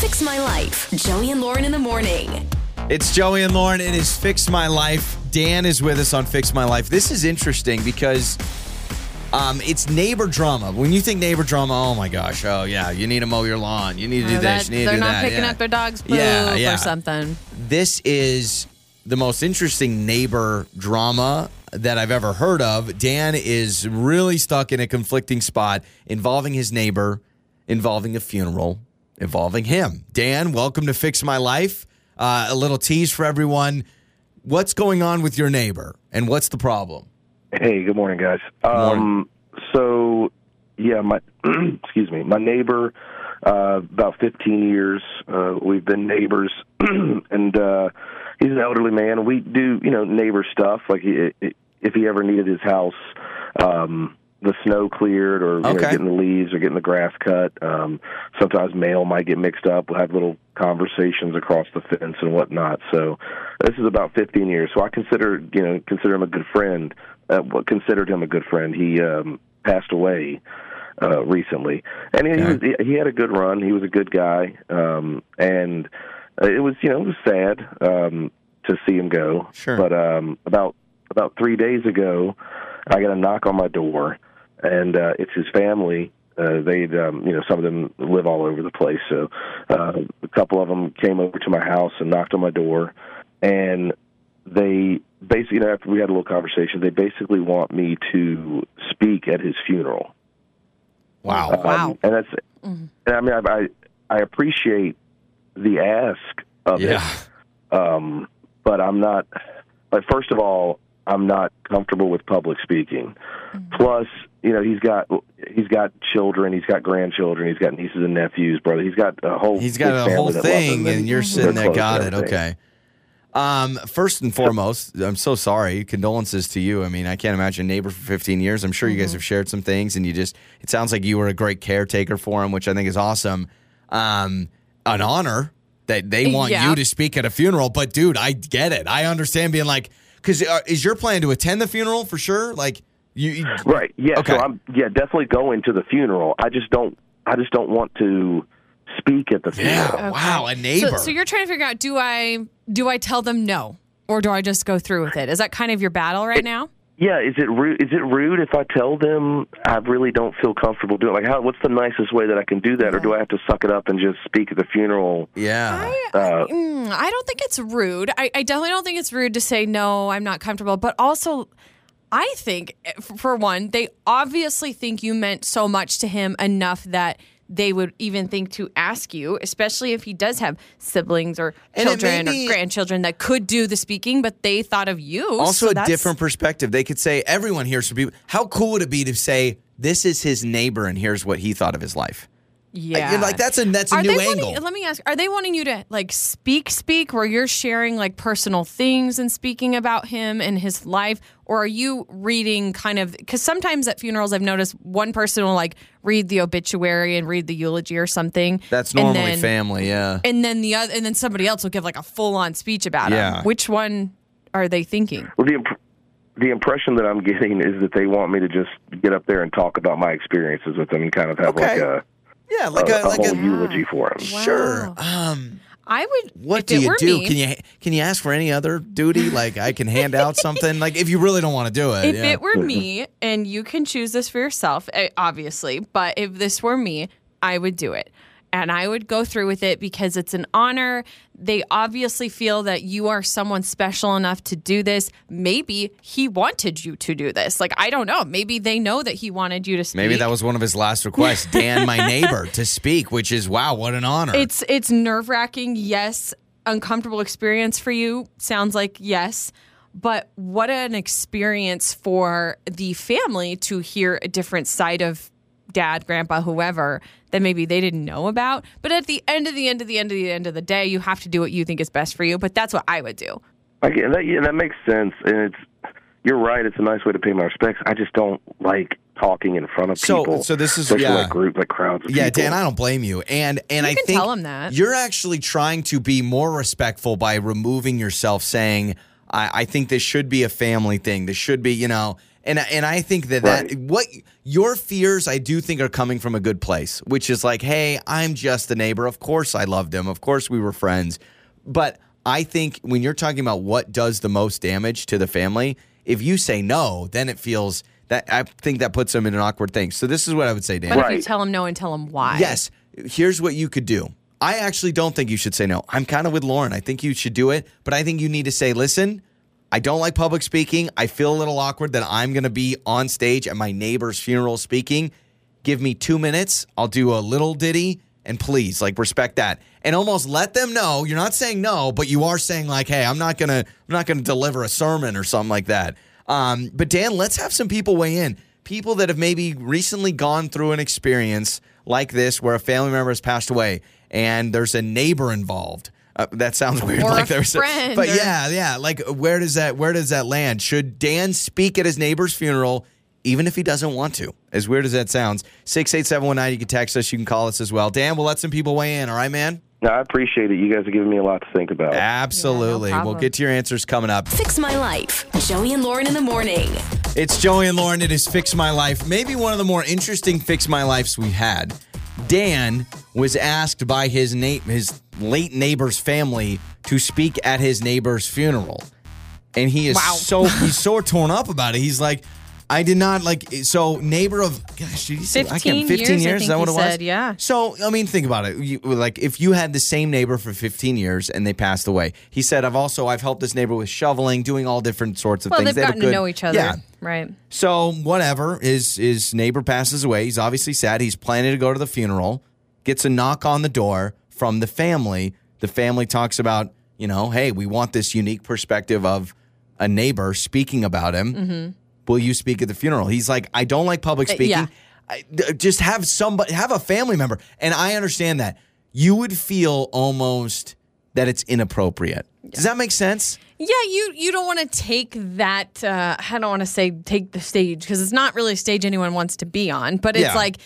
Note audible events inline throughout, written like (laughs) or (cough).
Fix My Life. Joey and Lauren in the morning. It's Joey and Lauren. It is Fix My Life. Dan is with us on Fix My Life. This is interesting because um, it's neighbor drama. When you think neighbor drama, oh my gosh, oh yeah, you need to mow your lawn. You need to do Or this. You need to they're do not that. picking yeah. up their dog's poop Yeah, yeah. or something. This is the most interesting neighbor drama that I've ever heard of. Dan is really stuck in a conflicting spot involving his neighbor, involving a funeral, involving him. Dan, welcome to Fix My Life. Uh, a little tease for everyone. What's going on with your neighbor and what's the problem? Hey, good morning, guys. morning. Um, so, yeah, my (clears throat) excuse me, my neighbor, uh, about 15 years, uh, we've been neighbors, (clears throat) and uh, he's an elderly man. We do, you know, neighbor stuff. Like he, if he ever needed his house, um, the snow cleared, or you know, getting the leaves, or getting the grass cut. Um, sometimes mail might get mixed up. We'll have little conversations across the fence and whatnot. So, this is about 15 years. So I consider, you know, consider him a good friend. Uh, what- considered him a good friend. He um, passed away uh, recently, and he, Okay. was, he had a good run. He was a good guy, um, and uh, it was, you know, it was sad um, to see him go. Sure. But um, about about three days ago, I got a knock on my door, and uh, it's his family. Uh, they'd, um, you know, some of them live all over the place. So uh, a couple of them came over to my house and knocked on my door, and they basically, you know, after we had a little conversation, they basically want me to speak at his funeral. Wow. Um, Wow. and that's, and I mean, I, I I appreciate the ask of Yeah. it, um, but I'm not. Like, first of all, I'm not comfortable with public speaking. Plus, you know, he's got he's got children, he's got grandchildren, he's got nieces and nephews, brother. He's got a whole. He's got a whole family that love him, thing, and you're sitting there. Got it. everything. Okay. Um, first and foremost, I'm so sorry. Condolences to you. I mean, I can't imagine a neighbor for 15 years. I'm sure you Mm-hmm. guys have shared some things, and you just, it sounds like you were a great caretaker for him, which I think is awesome. Um, an honor that they want Yeah. you to speak at a funeral. But, dude, I get it. I understand being like, because uh, is your plan to attend the funeral for sure? Like, you, you Right. Yeah. Okay. So I'm yeah definitely going to the funeral. I just don't I just don't want to speak at the funeral. yeah, wow, a neighbor. So, so you're trying to figure out do I do I tell them no or do I just go through with it? Is that kind of your battle right now? Yeah, is it rude? Is it rude if I tell them I really don't feel comfortable doing? Like, how? What's the nicest way that I can do that, or do I have to suck it up and just speak at the funeral? yeah. Uh, Mm, I don't think it's rude. I, I definitely don't think it's rude to say no, I'm not comfortable. But also, I think, eh, for one, they obviously think you meant so much to him enough that they would even think to ask you, especially if he does have siblings or And children be- or grandchildren that could do the speaking, but they thought of you. Also, so a different perspective. They could say, everyone hears from people. How cool would it be to say, this is his neighbor and here's what he thought of his life? Yeah, Like, like, that's a that's a Are new they angle. Wanting, let me ask: Are they wanting you to like speak, speak, where you're sharing like personal things and speaking about him and his life, or are you reading kind of? Because sometimes at funerals, I've noticed one person will like read the obituary and read the eulogy or something. that's and normally then- family, yeah. And then the other, and then somebody else will give like a full on speech about Yeah. him. Which one are they thinking? well, the imp- the impression that I'm getting is that they want me to just get up there and talk about my experiences with them and kind of have Okay. like a, Yeah, like a, a, like whole a eulogy for him. sure. Um, I would. what do you do? Me, Can you can you ask for any other duty? Like I can hand out (laughs) something. Like if you really don't want to do it. If yeah. it were me, and you can choose this for yourself, eh, obviously, but if this were me, I would do it. And I would go through with it because it's an honor. They obviously feel that you are someone special enough to do this. Maybe he wanted you to do this. Like, I don't know. Maybe they know that he wanted you to speak. Maybe that was one of his last requests, (laughs) Dan, my neighbor, to speak, which is wow, what an honor. It's it's nerve wracking. Yes, uncomfortable experience for you. Sounds like yes, but what an experience for the family to hear a different side of dad, grandpa, whoever that maybe they didn't know about. But at the end of the end of the end of the end of the day, you have to do what you think is best for you. But that's what I would do. I get that. Yeah, that makes sense, and it's you're right. It's a nice way to pay my respects. I just don't like talking in front of So- people. so this is- especially yeah. like group, like crowds. Of Yeah, people. Dan, I don't blame you. And and You I can think tell him that. you're actually trying to be more respectful by removing yourself, saying, I, I think this should be a family thing. This should be, you know, And and I think that Right. that what your fears I do think are coming from a good place, which is like, hey, I'm just a neighbor. Of course I loved him. Of course we were friends. But I think when you're talking about what does the most damage to the family, if you say no, then it feels that I think that puts them in an awkward thing. So this is what I would say, Dan. But if you Right. tell him no and tell him why. Yes. Here's what you could do. I actually don't think you should say no. I'm kind of with Lauren. I think you should do it, but I think you need to say, listen, I don't like public speaking. I feel a little awkward that I'm going to be on stage at my neighbor's funeral speaking. Give me two minutes. I'll do a little ditty and please, like, respect that. And almost let them know you're not saying no, but you are saying, like, hey, I'm not going to, I'm not going to deliver a sermon or something like that. Um, but Dan, let's have some people weigh in. People that have maybe recently gone through an experience like this where a family member has passed away and there's a neighbor involved. Uh, that sounds weird. Or like a there's friend but or- yeah, yeah. Like where does that where does that land? Should Dan speak at his neighbor's funeral, even if he doesn't want to? As weird as that sounds, six eight seven one nine. You can text us. You can call us as well. Dan, we'll let some people weigh in. All right, man. No, I appreciate it. You guys are giving me a lot to think about. Absolutely. we'll get to your answers coming up. Fix My Life. Joey and Lauren in the morning. It's Joey and Lauren. It is Fix My Life. Maybe one of the more interesting Fix My Lives we've had. Dan was asked by his na- his late neighbor's family to speak at his neighbor's funeral, and he is Wow. so he's so (laughs) torn up about it. He's like, I did not like so neighbor of gosh, did he say I 15 can't, 15 years, years? I is that what it was? said, yeah. So I mean, think about it. You, like if you had the same neighbor for 15 years and they passed away, he said, I've also I've helped this neighbor with shoveling, doing all different sorts of Well, things. they've They gotten to know each other. Yeah. Right. So whatever, his his neighbor passes away. He's obviously sad. He's planning to go to the funeral. Gets a knock on the door from the family. The family talks about, you know, hey, we want this unique perspective of a neighbor speaking about him. Mm-hmm. Will you speak at the funeral? He's like, I don't like public Uh, speaking. yeah. I, d- just have somebody, have a family member, and I understand that. You would feel almost that it's inappropriate. Does that make sense? Yeah, you you don't want to take that. Uh, I don't want to say take the stage because it's not really a stage anyone wants to be on. But it's Yeah. like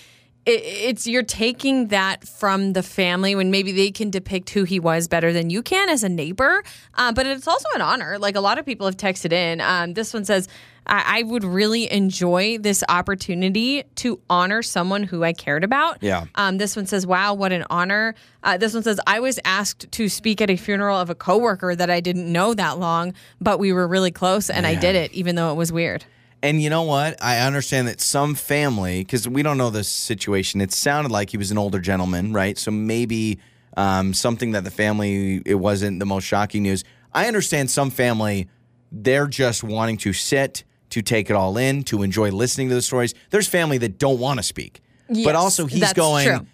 it's you're taking that from the family when maybe they can depict who he was better than you can as a neighbor. Uh, but it's also an honor. Like a lot of people have texted in. Um, this one says. I I would really enjoy this opportunity to honor someone who I cared about. Yeah. Um, this one says, "Wow, what an honor." Uh, this one says, "I was asked to speak at a funeral of a coworker that I didn't know that long, but we were really close, and I did it, even though it was weird." And you know what? I understand that some family, because we don't know the situation, it sounded like he was an older gentleman, right? So maybe um, something that the family, it wasn't the most shocking news. I understand some family, they're just wanting to sit, to take it all in, to enjoy listening to the stories. There's family that don't want to speak. but also, he's going, true.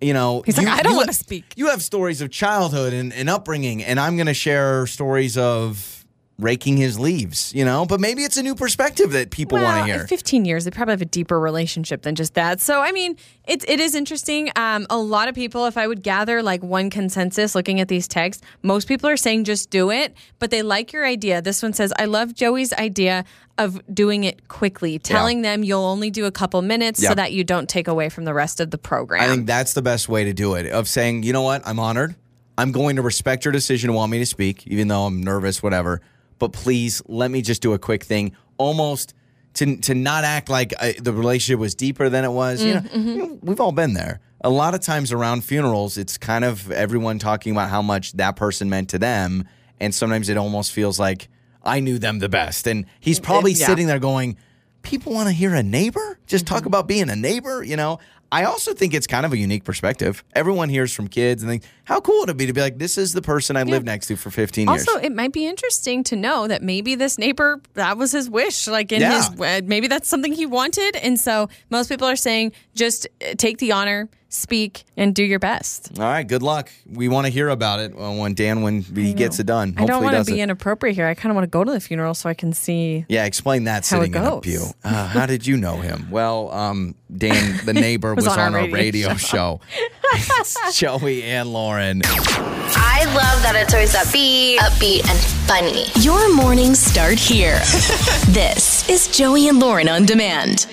you know, He's like, you- "I don't wanna speak." You have stories of childhood and, and upbringing, and I'm going to share stories of raking his leaves, you know? But maybe it's a new perspective that people want to hear. 15 years, they probably have a deeper relationship than just that. So, I mean, it, it is interesting. Um, a lot of people, if I would gather like one consensus looking at these texts, most people are saying just do it, but they like your idea. This one says, I love Joey's idea of doing it quickly, telling them you'll only do a couple minutes so that you don't take away from the rest of the program. I think that's the best way to do it. Of saying, you know what, I'm honored. I'm going to respect your decision to want me to speak, even though I'm nervous, whatever. But please let me just do a quick thing, almost to to not act like uh, the relationship was deeper than it was. You, know, you know, we've all been there. A lot of times around funerals, it's kind of everyone talking about how much that person meant to them, and sometimes it almost feels like I knew them the best. And he's probably yeah. sitting there going, people want to hear a neighbor just Mm-hmm. talk about being a neighbor you know i also think it's kind of a unique perspective. Everyone hears from kids and think how cool would it be to be like this is the person i lived next to for 15 years. Also, it might be interesting to know that maybe this neighbor that was his wish, like in Yeah. his maybe that's something he wanted, and so most people are saying just uh, take the honor, speak, and do your best. all right good luck we want to hear about it uh, when dan when he gets it done I Hopefully don't want to be it. inappropriate here. I kind of want to go to the funeral so I can see. yeah explain that How it sitting in a goes. pew uh, how did you know him well um, dan the (laughs) neighbor was, Was on, on our a radio radio show it's (laughs) (laughs) joey and lauren I love that it's always upbeat, upbeat, and funny. Your mornings start here. this is Joey and Lauren on demand.